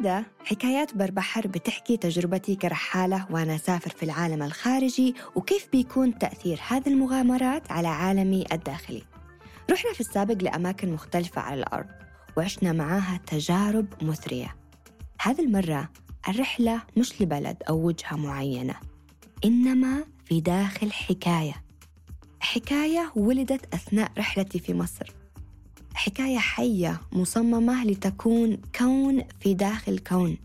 العادة حكايات بربحر بتحكي تجربتي كرحالة وأنا أسافر في العالم الخارجي وكيف بيكون تأثير هذه المغامرات على عالمي الداخلي. رحنا في السابق لأماكن مختلفة على الأرض وعشنا معاها تجارب مثرية. هذه المرة الرحلة مش لبلد أو وجهة معينة إنما في داخل حكاية. حكاية ولدت أثناء رحلتي في مصر. حكاية حية مصممة لتكون كون في داخل كون.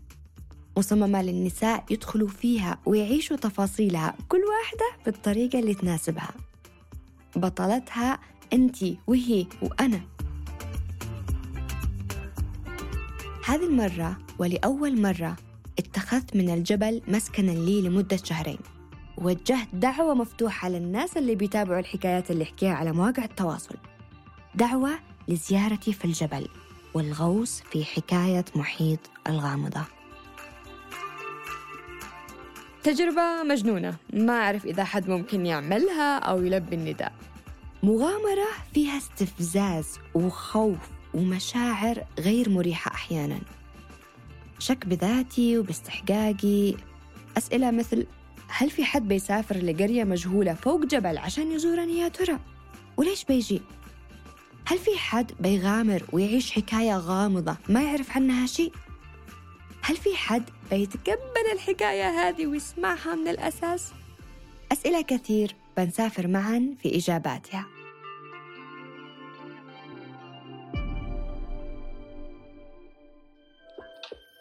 مصممة للنساء يدخلوا فيها ويعيشوا تفاصيلها كل واحدة بالطريقة اللي تناسبها. بطلتها أنتي وهي وأنا. هذه المرة ولأول مرة اتخذت من الجبل مسكنا لي لمدة شهرين. وجهت دعوة مفتوحة للناس اللي بيتابعوا الحكايات اللي احكيها على مواقع التواصل. دعوة لزيارتي في الجبل والغوص في حكاية محيط الغامضة. تجربة مجنونة. ما أعرف إذا حد ممكن يعملها أو يلبي النداء. مغامرة فيها استفزاز وخوف ومشاعر غير مريحة أحيانا. شك بذاتي وباستحقاقي. أسئلة مثل هل في حد بيسافر لقرية مجهولة فوق جبل عشان يزورني يا ترى؟ وليش بيجي؟ هل في حد بيغامر ويعيش حكاية غامضة ما يعرف عنها شيء؟ هل في حد بيتقبل الحكاية هذه ويسمعها من الأساس؟ أسئلة كثير بنسافر معا في إجاباتها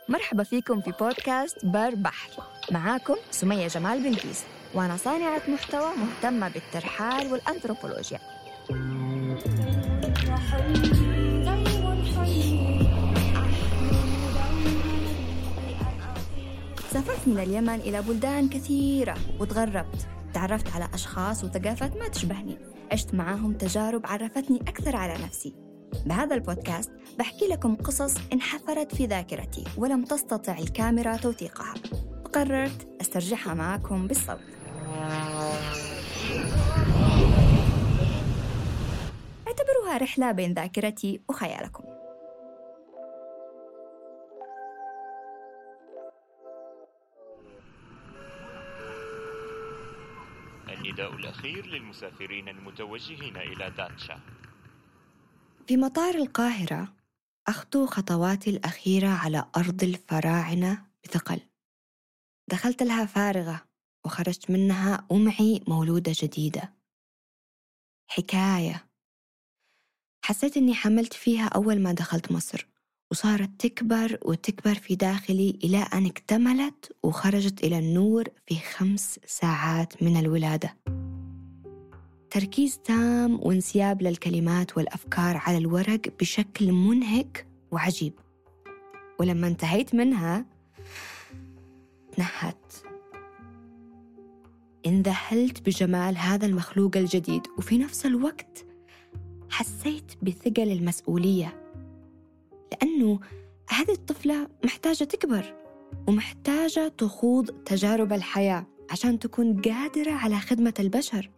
مرحبا فيكم في بودكاست بر بحر معاكم سمية جمال بلقيس وأنا صانعة محتوى مهتمة بالترحال والأنثروبولوجيا من اليمن إلى بلدان كثيرة. وتغربت. تعرفت على أشخاص وثقافات ما تشبهني. عشت معاهم تجارب عرفتني أكثر على نفسي. بهذا البودكاست بحكي لكم قصص انحفرت في ذاكرتي ولم تستطع الكاميرا توثيقها. وقررت أسترجعها معكم بالصوت. اعتبروها رحلة بين ذاكرتي وخيالكم. الأخير للمسافرين المتوجهين إلى داتشا في مطار القاهرة أخطو خطواتي الأخيرة على أرض الفراعنة بثقل. دخلت لها فارغة وخرجت منها ومعي مولودة جديدة. حكاية. حسيت إني حملت فيها أول ما دخلت مصر وصارت تكبر وتكبر في داخلي إلى أن اكتملت وخرجت إلى النور في خمس ساعات من الولادة. تركيز تام وانسياب للكلمات والأفكار على الورق بشكل منهك وعجيب. ولما انتهيت منها تنهت انذهلت بجمال هذا المخلوق الجديد وفي نفس الوقت حسيت بثقل المسؤولية. لأنه هذه الطفلة محتاجة تكبر ومحتاجة تخوض تجارب الحياة عشان تكون قادرة على خدمة البشر.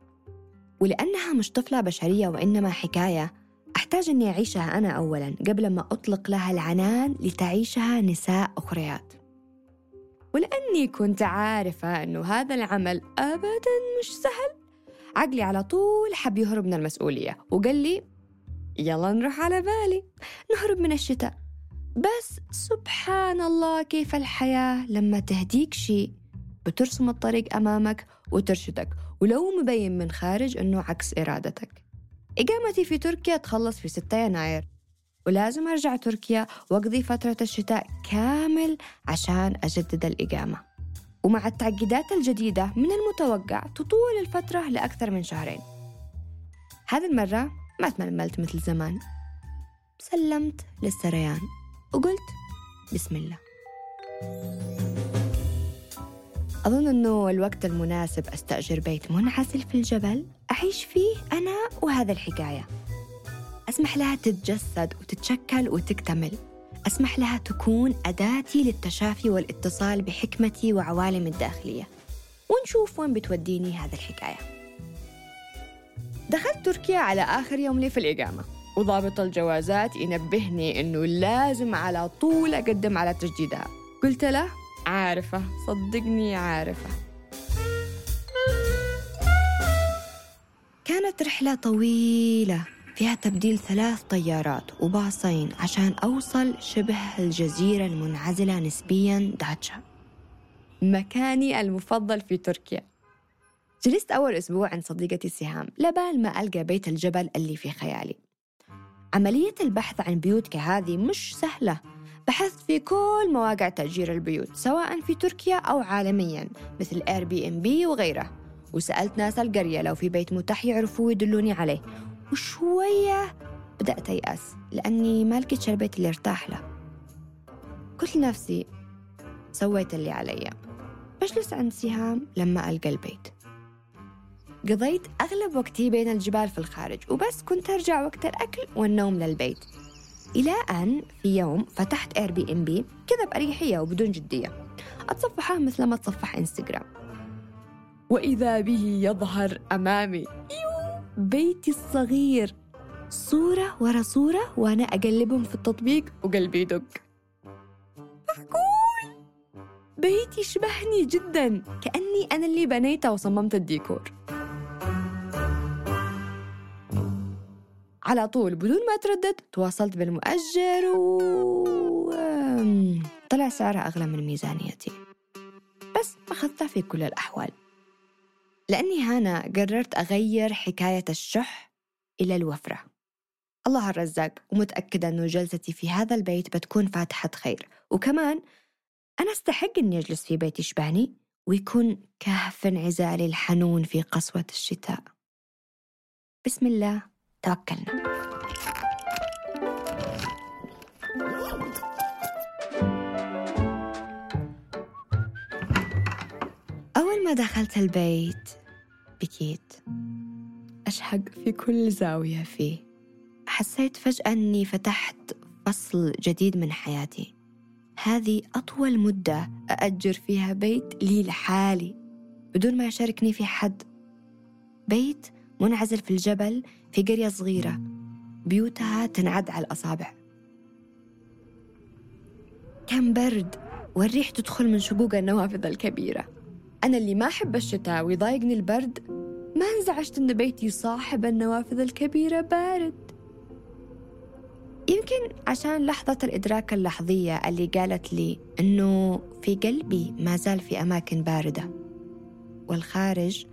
ولأنها مش طفلة بشرية وإنما حكاية أحتاج أني أعيشها أنا أولاً قبل ما أطلق لها العنان لتعيشها نساء أخريات. ولأني كنت عارفة أنه هذا العمل أبداً مش سهل عقلي على طول حب يهرب من المسؤولية وقال لي يلا نروح على بالي نهرب من الشتاء. بس سبحان الله كيف الحياة لما تهديك شيء بترسم الطريق أمامك وترشدك ولو مبين من خارج أنه عكس إرادتك. إقامتي في تركيا تخلص في 6 يناير ولازم أرجع تركيا وأقضي فترة الشتاء كامل عشان أجدد الإقامة. ومع التعقيدات الجديدة من المتوقع تطول الفترة لأكثر من شهرين. هذه المرة ما تململت مثل زمان. سلمت للسريان وقلت بسم الله. أظن أنه الوقت المناسب أستأجر بيت منعزل في الجبل أعيش فيه أنا وهذا الحكاية. أسمح لها تتجسد وتتشكل وتكتمل. أسمح لها تكون أداتي للتشافي والاتصال بحكمتي وعوالمي الداخلية. ونشوف وين بتوديني هذه الحكاية. دخلت تركيا على آخر يوم لي في الإقامة. وضابط الجوازات ينبهني إنه لازم على طول أقدم على تجديدها. قلت له عارفة صدقني عارفة. كانت رحلة طويلة فيها تبديل ثلاث طيارات وباصين عشان أوصل شبه الجزيرة المنعزلة نسبيا داتشا مكاني المفضل في تركيا. جلست أول أسبوع عند صديقتي سهام لبال ما ألقى بيت الجبل اللي في خيالي. عملية البحث عن بيوت كهذه مش سهلة. بحثت في كل مواقع تأجير البيوت سواء في تركيا أو عالميا مثل Airbnb وغيره. وسألت ناس القرية لو في بيت متاح يعرفوا يدلوني عليه. وشوية بدأت أيأس لأني ما لقيتش البيت اللي ارتاح له. قلت لنفسي سويت اللي علي. بجلس عند سهام لما ألقى البيت. قضيت أغلب وقتي بين الجبال في الخارج وبس كنت أرجع وقت الأكل والنوم للبيت. إلى أن في يوم فتحت Airbnb كذا بأريحية وبدون جدية. أتصفحه مثل ما أتصفح انستغرام وإذا به يظهر أمامي. بيتي الصغير. صورة ورا صورة وأنا أقلبهم في التطبيق وقلبي يدق. معقول؟ بيتي يشبهني جدا. كأني أنا اللي بنيته وصممت الديكور. على طول. بدون ما أتردد تواصلت بالمؤجر و طلع سعرها أغلى من ميزانيتي. بس أخذتها في كل الأحوال. لأني هنا قررت أغير حكاية الشح إلى الوفرة. الله الرزاق ومتأكدة أنه جلستي في هذا البيت بتكون فاتحة خير. وكمان أنا أستحق أني أجلس في بيت يشبهني ويكون كهف انعزالي الحنون في قسوة الشتاء. بسم الله. توكلنا. أول ما دخلت البيت بكيت. أشهق في كل زاوية فيه. حسيت فجأة أني فتحت فصل جديد من حياتي. هذه أطول مدة أأجر فيها بيت لي لحالي بدون ما يشاركني في حد. بيت منعزل في الجبل في قرية صغيرة. بيوتها تنعد على الأصابع. كان برد والريح تدخل من شقوق النوافذ الكبيرة. أنا اللي ما أحب الشتاء ويضايقني البرد. ما انزعجت إن بيتي صاحب النوافذ الكبيرة بارد. يمكن عشان لحظة الإدراك اللحظية اللي قالت لي إنه في قلبي ما زال في أماكن باردة. والخارج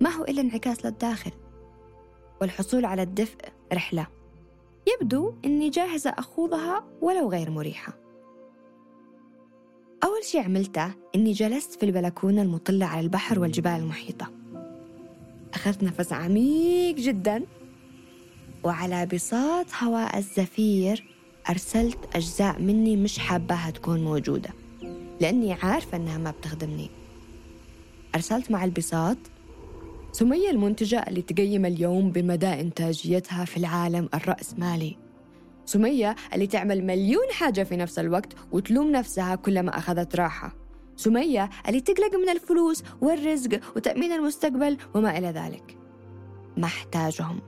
ما هو إلا انعكاس للداخل والحصول على الدفء رحلة. يبدو أني جاهزة أخوضها ولو غير مريحة. أول شيء عملته أني جلست في البلكونة المطلة على البحر والجبال المحيطة. أخذت نفس عميق جدا وعلى بساط هواء الزفير أرسلت أجزاء مني مش حاباها تكون موجودة لأني عارفة أنها ما بتخدمني. أرسلت مع البساط سمية المنتجة اللي تقيم اليوم بمدى إنتاجيتها في العالم الرأسمالي. سمية اللي تعمل مليون حاجة في نفس الوقت وتلوم نفسها كلما أخذت راحة. سمية اللي تقلق من الفلوس والرزق وتأمين المستقبل وما إلى ذلك. ما أحتاجهم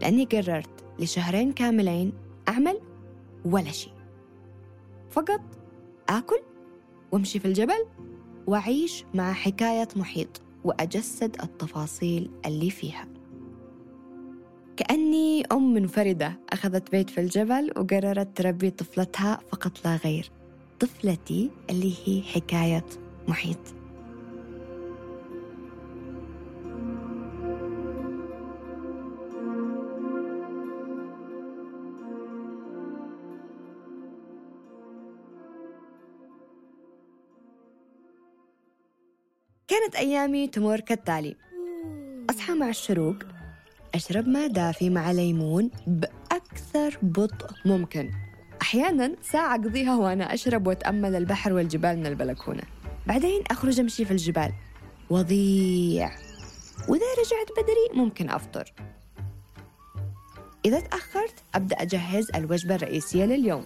لأني قررت لشهرين كاملين أعمل ولا شيء. فقط آكل وأمشي في الجبل وأعيش مع حكاية محيط. وأجسد التفاصيل اللي فيها. كأني أم منفردة أخذت بيت في الجبل وقررت تربي طفلتها فقط لا غير طفلتي اللي هي حكاية محيط. كانت أيامي تمر كالتالي. أصحى مع الشروق أشرب ماء دافي مع ليمون بأكثر بطء ممكن. أحيانا ساعة أقضيها وأنا أشرب وأتأمل البحر والجبال من البلكونة. بعدين أخرج أمشي في الجبال. وضيع. وإذا رجعت بدري ممكن أفطر. إذا تأخرت أبدأ أجهز الوجبة الرئيسية لليوم.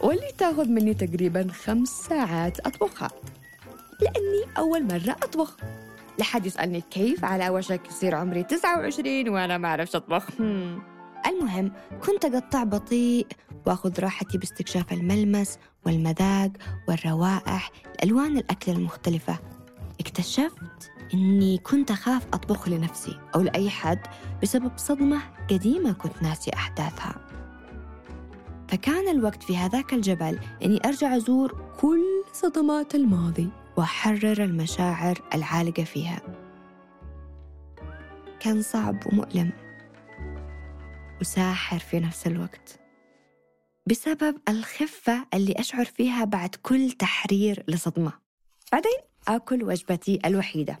واللي تاخذ مني تقريبا خمس ساعات أطبخها. لأني أول مرة أطبخ. لحد يسألني كيف على وشك يصير عمري 29 وأنا ما أعرفش أطبخ. هم. المهم كنت أقطع بطيء وأخذ راحتي باستكشاف الملمس والمذاق والروائح الألوان الأكل المختلفة. اكتشفت إني كنت أخاف أطبخ لنفسي أو لأي حد بسبب صدمة قديمة كنت ناسي أحداثها. فكان الوقت في هذاك الجبل إني أرجع أزور كل صدمات الماضي. وأحرر المشاعر العالقة فيها. كان صعب ومؤلم وساحر في نفس الوقت. بسبب الخفة اللي أشعر فيها بعد كل تحرير لصدمة. بعدين آكل وجبتي الوحيدة.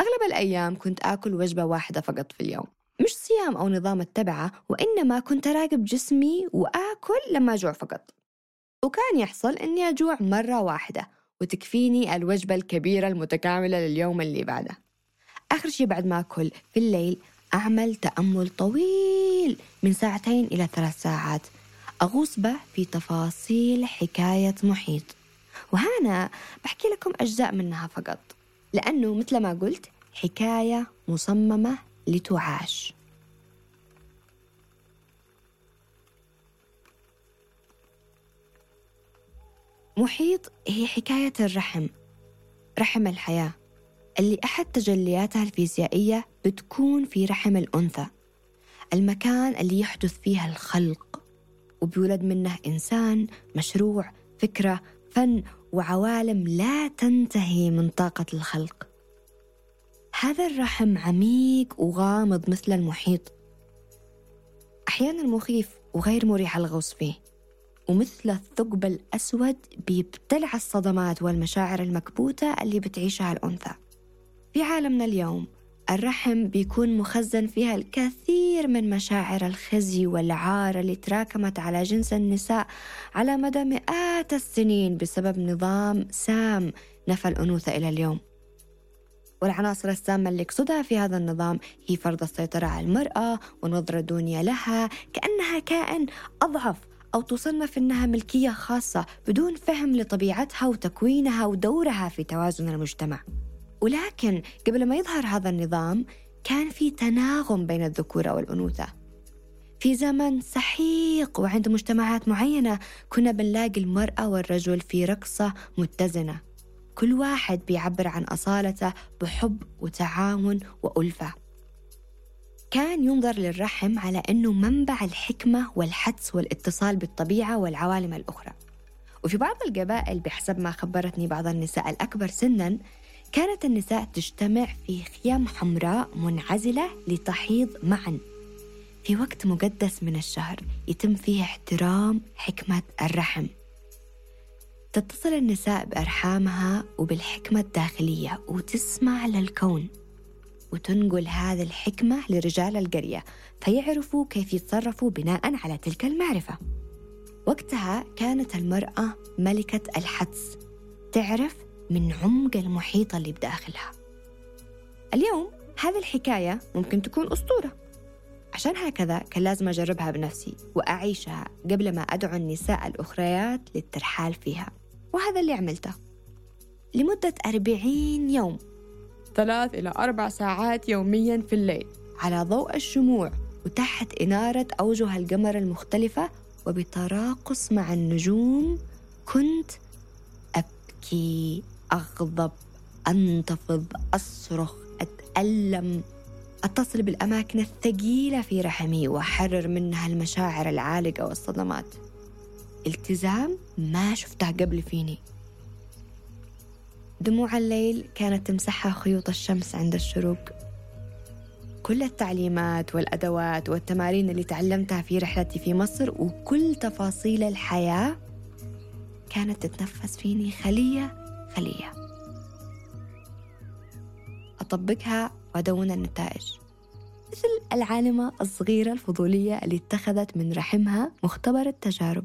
أغلب الأيام كنت آكل وجبة واحدة فقط في اليوم. مش صيام أو نظام اتبعه وإنما كنت أراقب جسمي وآكل لما أجوع فقط. وكان يحصل إني أجوع مرة واحدة. وتكفيني الوجبة الكبيرة المتكاملة لليوم اللي بعده. آخر شي بعد ما أكل في الليل أعمل تأمل طويل من ساعتين إلى ثلاث ساعات. أغوص به في تفاصيل حكاية محيط. وهنا بحكي لكم أجزاء منها فقط. لأنه مثل ما قلت حكاية مصممة لتعاش. محيط هي حكاية الرحم رحم الحياة اللي أحد تجلياتها الفيزيائية بتكون في رحم الأنثى المكان اللي يحدث فيها الخلق وبيولد منه إنسان مشروع فكرة فن وعوالم لا تنتهي من طاقة الخلق. هذا الرحم عميق وغامض مثل المحيط. أحيانا مخيف وغير مريح الغوص فيه. ومثل الثقب الأسود بيبتلع الصدمات والمشاعر المكبوتة اللي بتعيشها الأنثى. في عالمنا اليوم الرحم بيكون مخزن فيها الكثير من مشاعر الخزي والعار اللي تراكمت على جنس النساء على مدى مئات السنين بسبب نظام سام نفى الأنوثة إلى اليوم. والعناصر السامة اللي يقصدها في هذا النظام هي فرض السيطرة على المرأة ونظرة دونية لها كأنها كائن أضعف أو تصنف إنها ملكية خاصة بدون فهم لطبيعتها وتكوينها ودورها في توازن المجتمع. ولكن قبل ما يظهر هذا النظام كان في تناغم بين الذكورة والأنوثة. في زمن سحيق وعند مجتمعات معينة كنا بنلاقي المرأة والرجل في رقصة متزنة. كل واحد بيعبر عن أصالته بحب وتعاون وألفة. كان ينظر للرحم على أنه منبع الحكمة والحدس والاتصال بالطبيعة والعوالم الأخرى. وفي بعض القبائل بحسب ما خبرتني بعض النساء الأكبر سنا كانت النساء تجتمع في خيام حمراء منعزلة لتحيض معا. في وقت مقدس من الشهر يتم فيه احترام حكمة الرحم. تتصل النساء بأرحامها وبالحكمة الداخلية وتسمع للكون. وتنقل هذه الحكمة لرجال القرية فيعرفوا كيف يتصرفوا بناء على تلك المعرفة. وقتها كانت المرأة ملكة الحدس تعرف من عمق المحيط اللي بداخلها. اليوم هذه الحكاية ممكن تكون أسطورة. عشان هكذا كان لازم أجربها بنفسي وأعيشها قبل ما أدعو النساء الأخريات للترحال فيها. وهذا اللي عملته. لمدة أربعين يوم ثلاث إلى أربع ساعات يوميا في الليل. على ضوء الشموع وتحت إنارة أوجه القمر المختلفة وبتراقص مع النجوم كنت أبكي أغضب أنتفض أصرخ أتألم أتصل بالأماكن الثقيلة في رحمي وأحرر منها المشاعر العالقة والصدمات. التزام ما شفتها قبل فيني. دموع الليل كانت تمسحها خيوط الشمس عند الشروق. كل التعليمات والأدوات والتمارين اللي تعلمتها في رحلتي في مصر وكل تفاصيل الحياة كانت تتنفس فيني خلية خلية. أطبقها وأدون النتائج. مثل العالمة الصغيرة الفضولية اللي اتخذت من رحمها مختبر التجارب.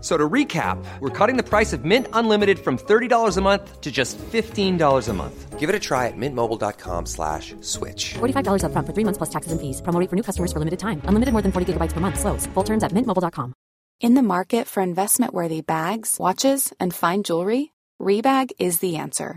So to recap, we're cutting the price of Mint Unlimited from $30 a month to just $15 a month. Give it a try at mintmobile.com slash switch. $45 upfront for three months plus taxes and fees. Promo rate for new customers for limited time. Unlimited more than 40 gigabytes per month. Slows. Full terms at mintmobile.com. In the market for investment worthy bags, watches, and fine jewelry, Rebag is the answer.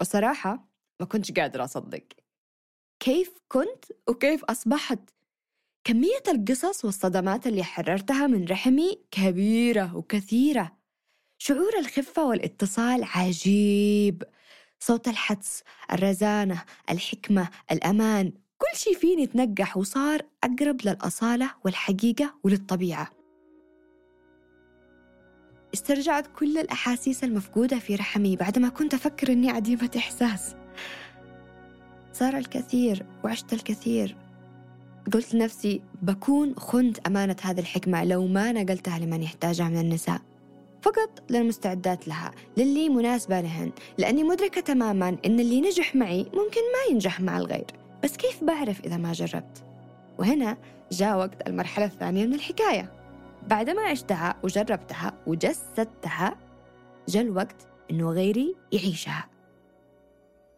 وصراحة ما كنتش قادرة أصدق. كيف كنت وكيف أصبحت؟ كمية القصص والصدمات اللي حررتها من رحمي كبيرة وكثيرة. شعور الخفة والاتصال عجيب. صوت الحدس الرزانة الحكمة الأمان. كل شي فيني تنقح وصار أقرب للأصالة والحقيقة وللطبيعة. استرجعت كل الأحاسيس المفقودة في رحمي بعدما كنت أفكر أني عديمة إحساس. صار الكثير وعشت الكثير. قلت لنفسي بكون خنت أمانة هذه الحكمة لو ما نقلتها لمن يحتاجها من النساء. فقط للمستعدات لها للي مناسبة لهن لأني مدركة تماما أن اللي نجح معي ممكن ما ينجح مع الغير. بس كيف بعرف إذا ما جربت؟ وهنا جاء وقت المرحلة الثانية من الحكاية. بعدما عشتها وجربتها وجسدتها جاء الوقت إنه غيري يعيشها.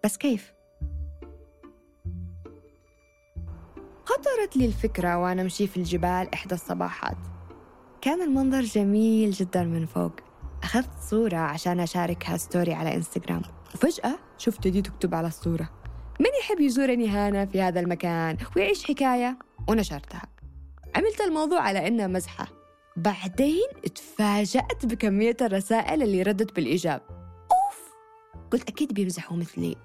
بس كيف؟ خطرت لي الفكرة وأنا أمشي في الجبال إحدى الصباحات. كان المنظر جميل جدا من فوق. أخذت صورة عشان أشاركها ستوري على إنستغرام. وفجأة شفت دي تكتب على الصورة. من يحب يزورني هنا في هذا المكان ويعيش حكاية؟ ونشرتها. عملت الموضوع على إنها مزحة. بعدين تفاجأت بكمية الرسائل اللي ردت بالإيجاب. أوف! قلت أكيد بيمزحوا مثلي.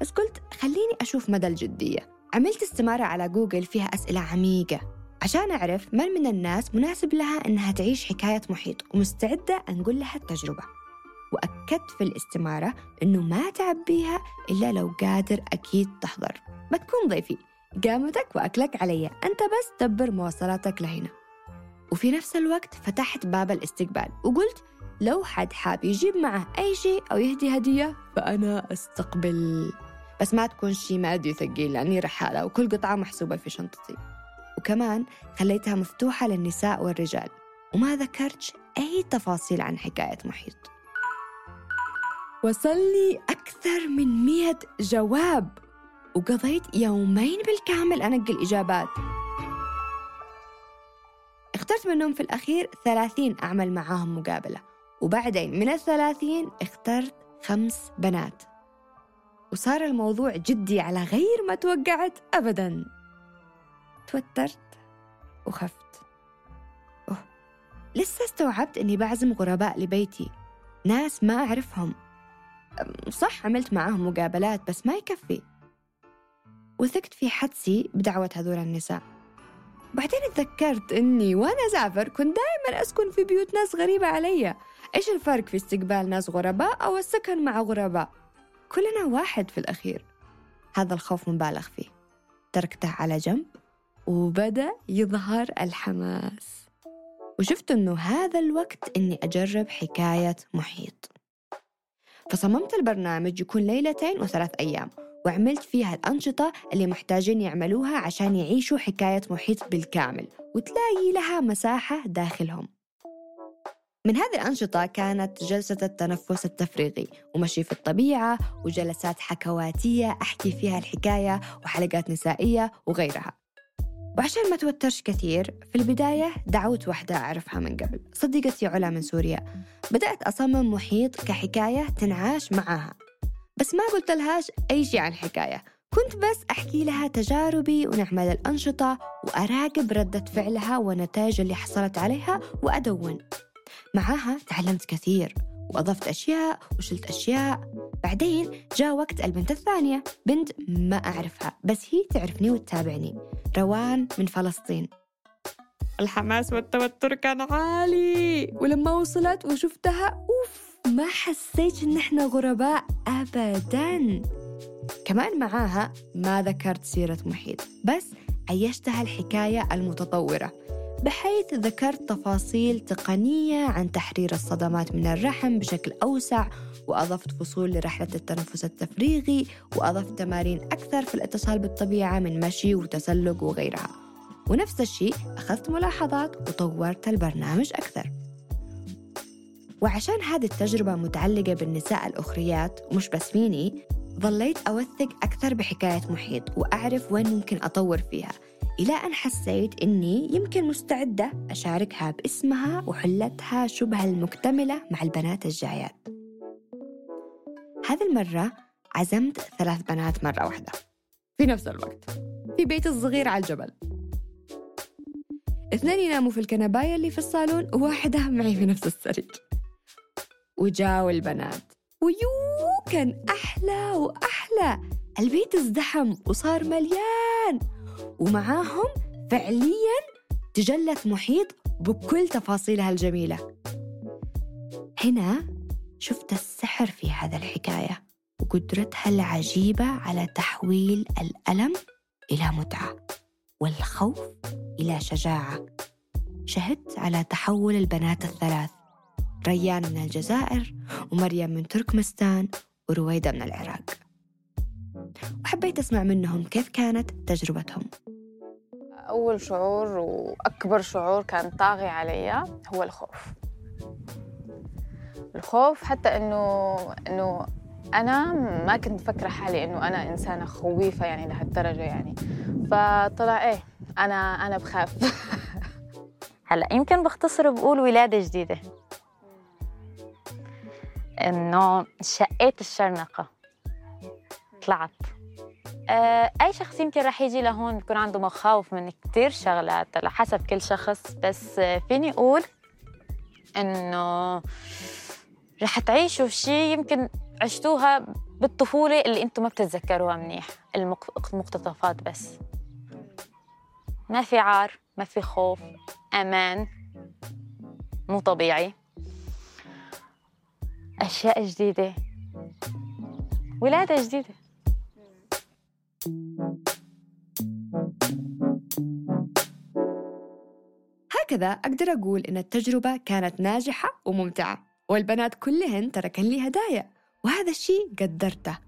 بس قلت خليني أشوف مدى الجدية. عملت استمارة على جوجل فيها أسئلة عميقة. عشان أعرف من من الناس مناسب لها إنها تعيش حكاية محيط ومستعدة أنقل لها التجربة. وأكدت في الاستمارة إنه ما تعبيها إلا لو قادر أكيد تحضر. بتكون ضيفي. قامتك وأكلك علي. أنت بس دبر مواصلاتك لهنا. وفي نفس الوقت فتحت باب الاستقبال وقلت لو حد حاب يجيب معه أي شيء أو يهدي هدية فأنا أستقبل. بس ما تكون شيء مادي ثقيل لأني رحالة وكل قطعة محسوبة في شنطتي. وكمان خليتها مفتوحة للنساء والرجال. وما ذكرتش أي تفاصيل عن حكاية محيط. وصل لي أكثر من مئة جواب. وقضيت يومين بالكامل أنقل إجابات. اخترت منهم في الأخير ثلاثين أعمل معاهم مقابلة. وبعدين من الثلاثين اخترت خمس بنات. وصار الموضوع جدي على غير ما توقعت أبدا. توترت وخفت. أوه. لسه استوعبت أني بعزم غرباء لبيتي. ناس ما أعرفهم. صح عملت معاهم مقابلات بس ما يكفي. وثقت في حدسي بدعوة هذول النساء. بعدين تذكرت إني وأنا اسافر كنت دائما أسكن في بيوت ناس غريبة علي. إيش الفرق في استقبال ناس غرباء أو السكن مع غرباء؟ كلنا واحد في الأخير. هذا الخوف مبالغ فيه. تركته على جنب وبدأ يظهر الحماس. وشفت إنه هذا الوقت إني أجرب حكاية محيط. فصممت البرنامج يكون ليلتين وثلاث أيام. وعملت فيها الأنشطة اللي محتاجين يعملوها عشان يعيشوا حكاية محيط بالكامل وتلاقي لها مساحة داخلهم. من هذه الأنشطة كانت جلسة التنفس التفريغي ومشي في الطبيعة وجلسات حكواتية أحكي فيها الحكاية وحلقات نسائية وغيرها. وعشان ما توترش كثير في البداية دعوت واحدة أعرفها من قبل صديقتي علا من سوريا. بدأت أصمم محيط كحكاية تنعاش معاها. بس ما قلت لهاش أي شيء عن الحكاية كنت بس أحكي لها تجاربي ونعمل الأنشطة وأراقب ردة فعلها والنتائج اللي حصلت عليها وأدون. معاها تعلمت كثير وأضفت أشياء وشلت أشياء. بعدين جاء وقت البنت الثانية بنت ما أعرفها بس هي تعرفني وتتابعني. روان من فلسطين. الحماس والتوتر كان عالي. ولما وصلت وشفتها أوف! ما حسيت إن إحنا غرباء أبداً. كمان معاها ما ذكرت سيرة محيط بس عيشتها الحكاية المتطورة بحيث ذكرت تفاصيل تقنية عن تحرير الصدمات من الرحم بشكل أوسع وأضفت فصول لرحلة التنفس التفريغي وأضفت تمارين أكثر في الاتصال بالطبيعة من مشي وتسلق وغيرها. ونفس الشيء أخذت ملاحظات وطورت البرنامج أكثر. وعشان هذه التجربة متعلقة بالنساء الأخريات ومش بس فيني ظليت أوثق أكثر بحكاية محيط وأعرف وين ممكن أطور فيها إلى أن حسيت إني يمكن مستعدة أشاركها باسمها وحلتها شبه المكتملة مع البنات الجايات. هذه المرة عزمت ثلاث بنات مرة واحدة. في نفس الوقت في بيت الصغير على الجبل. اثنين يناموا في الكنباية اللي في الصالون وواحدة معي في نفس السرير. وجاوا البنات. ويو كان أحلى وأحلى. البيت ازدحم وصار مليان. ومعاهم فعليا تجلة محيط بكل تفاصيلها الجميلة. هنا شفت السحر في هذا الحكاية وقدرتها العجيبة على تحويل الألم إلى متعة والخوف إلى شجاعة. شهدت على تحول البنات الثلاث. ريان من الجزائر ومريم من تركمستان ورويدة من العراق. وحبيت أسمع منهم كيف كانت تجربتهم. أول شعور وأكبر شعور كان طاغي علي هو الخوف. الخوف حتى إنه إنه أنا ما كنت فكرة حالي إنه أنا إنسانة خويفة يعني لهالدرجة يعني. فطلع إيه أنا أنا بخاف. هلأ يمكن بختصر بقول ولادة جديدة. إنه شقيت الشرنقة. طلعت. آه، أي شخص يمكن رح يجي لهون بيكون عنده مخاوف من كتير شغلات على حسب كل شخص بس فيني أقول إنه رح تعيشوا شيء يمكن عشتوها بالطفولة اللي أنتم ما بتتذكروها منيح المقتطفات بس. ما في عار ما في خوف أمان مو طبيعي. أشياء جديدة. ولادة جديدة. هكذا أقدر أقول إن التجربة كانت ناجحة وممتعة والبنات كلهن تركن لي هدايا وهذا الشيء قدرته.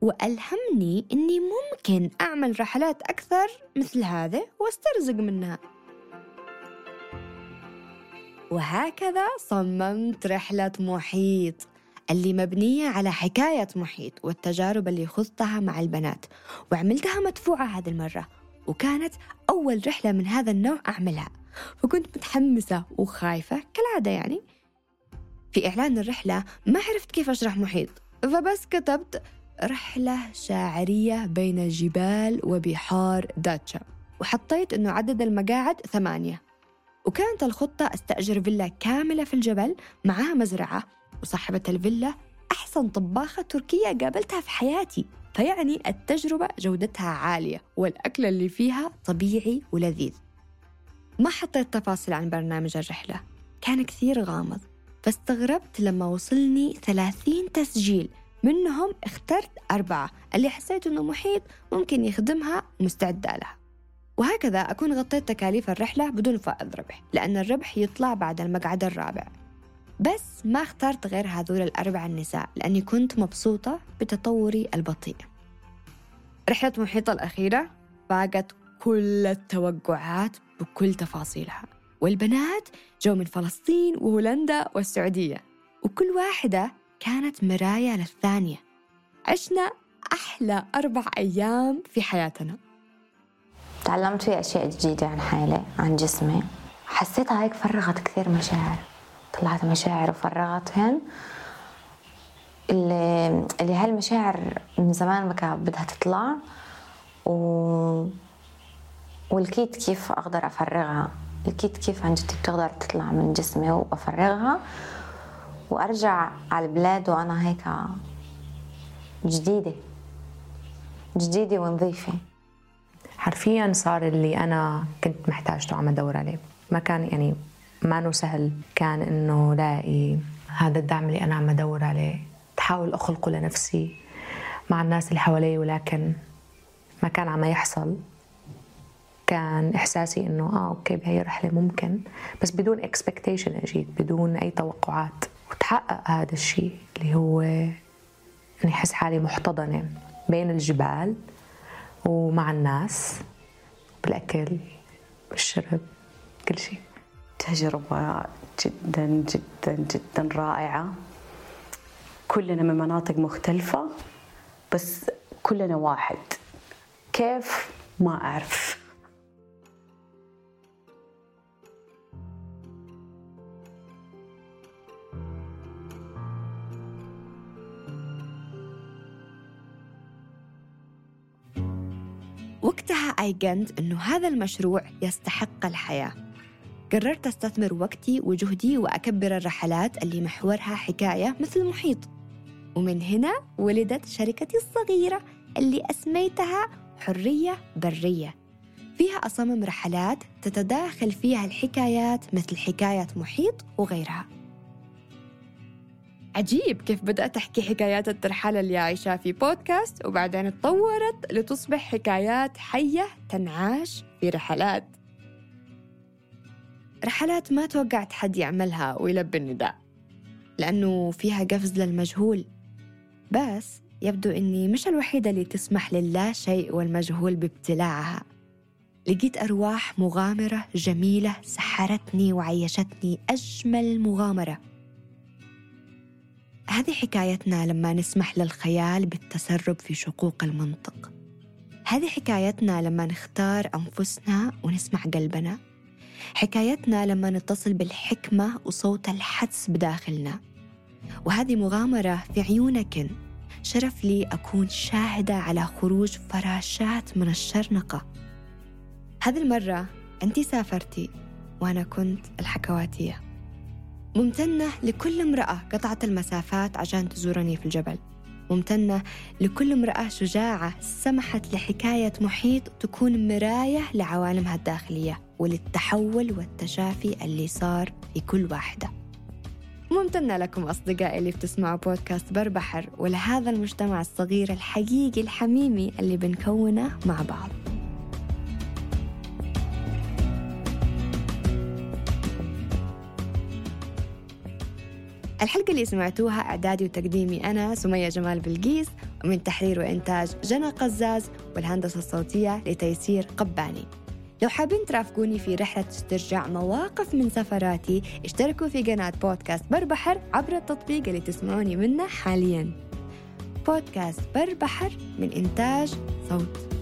وألهمني إني ممكن أعمل رحلات أكثر مثل هذا واسترزق منها. وهكذا صممت رحلة محيط. اللي مبنية على حكاية محيط والتجارب اللي خضتها مع البنات وعملتها مدفوعة هذه المرة وكانت أول رحلة من هذا النوع أعملها. فكنت متحمسة وخايفة كالعادة يعني. في إعلان الرحلة ما عرفت كيف أشرح محيط فبس كتبت رحلة شاعرية بين جبال وبحار داتشا وحطيت إنه عدد المقاعد ثمانية. وكانت الخطة أستأجر فيلا كاملة في الجبل معها مزرعة وصاحبة الفيلا أحسن طباخة تركية قابلتها في حياتي. فيعني التجربة جودتها عالية والأكل اللي فيها طبيعي ولذيذ. ما حطيت تفاصيل عن برنامج الرحلة كان كثير غامض. فاستغربت لما وصلني ثلاثين تسجيل منهم اخترت أربعة. اللي حسيت أنه محيط ممكن يخدمها ومستعدة لها. وهكذا أكون غطيت تكاليف الرحلة بدون فائض ربح لأن الربح يطلع بعد المقعد الرابع. بس ما اخترت غير هذول الأربع النساء لأني كنت مبسوطة بتطوري البطيء. رحلة محيطة الأخيرة فاقت كل التوقعات بكل تفاصيلها. والبنات جو من فلسطين وهولندا والسعودية وكل واحدة كانت مراية للثانية. عشنا أحلى أربع أيام في حياتنا. تعلمت فيه أشياء جديدة عن حالي عن جسمي. حسيتها هيك فرغت كثير مشاعر طلعت مشاعر وفرغتهن اللي اللي هالمشاعر من زمان ما كانت بدها تطلع و ولقيت كيف أقدر أفرغها؟ لقيت كيف عن جد بتقدر تطلع من جسمي وأفرغها وأرجع على البلاد وأنا هيك جديدة. جديدة ونظيفة. حرفيا صار اللي أنا كنت محتاجته عم أدور عليه. ما كان يعني ما انه سهل كان إنه لاقي هذا الدعم اللي أنا عم ادور عليه. تحاول أخلقه لنفسي مع الناس اللي حوالي ولكن ما كان عم يحصل. كان إحساسي إنه آه أوكي بهي الرحله ممكن بس بدون اكسبكتيشن اجيت بدون أي توقعات. وتحقق هذا الشيء اللي هو إني أحس حالي محتضنة بين الجبال ومع الناس بالأكل بالشرب كل شيء. تجربة جدا جدا جدا رائعة. كلنا من مناطق مختلفة بس كلنا واحد. كيف؟ ما أعرف. وقتها أيقنت أنه هذا المشروع يستحق الحياة. قررت أستثمر وقتي وجهدي وأكبر الرحلات اللي محورها حكاية مثل محيط ومن هنا ولدت شركتي الصغيرة اللي أسميتها حرية برية. فيها أصمم رحلات تتداخل فيها الحكايات مثل حكاية محيط وغيرها. عجيب كيف بدأت أحكي حكايات الترحال اللي عايشاها في بودكاست وبعدين تطورت لتصبح حكايات حية تنعاش في رحلات. رحلات ما توقعت حد يعملها ويلبي النداء لأنه فيها قفز للمجهول. بس يبدو أني مش الوحيدة اللي تسمح للا شيء والمجهول بابتلاعها. لقيت أرواح مغامرة جميلة سحرتني وعيشتني أجمل مغامرة. هذه حكايتنا لما نسمح للخيال بالتسرب في شقوق المنطق. هذه حكايتنا لما نختار أنفسنا ونسمع قلبنا. حكايتنا لما نتصل بالحكمة وصوت الحدس بداخلنا. وهذه مغامرة في عيونك. شرف لي أكون شاهدة على خروج فراشات من الشرنقة. هذه المرة أنت سافرتي وأنا كنت الحكواتية. ممتنة لكل امرأة قطعت المسافات عشان تزورني في الجبل. ممتنة لكل امرأة شجاعة سمحت لحكاية محيط تكون مراية لعوالمها الداخلية. وللتحول والتشافي اللي صار في كل واحدة. ممتنة لكم أصدقائي اللي بتسمعوا بودكاست بربحر ولهذا المجتمع الصغير الحقيقي الحميمي اللي بنكونه مع بعض. الحلقة اللي سمعتوها إعدادي وتقديمي أنا سمية جمال بلقيس ومن تحرير وإنتاج جنى قزاز والهندسة الصوتية لتيسير قباني. لو حابين ترافقوني في رحلة استرجاع مواقف من سفراتي اشتركوا في قناة بودكاست بربحر عبر التطبيق اللي تسمعوني منه حاليا. بودكاست بربحر من إنتاج صوت.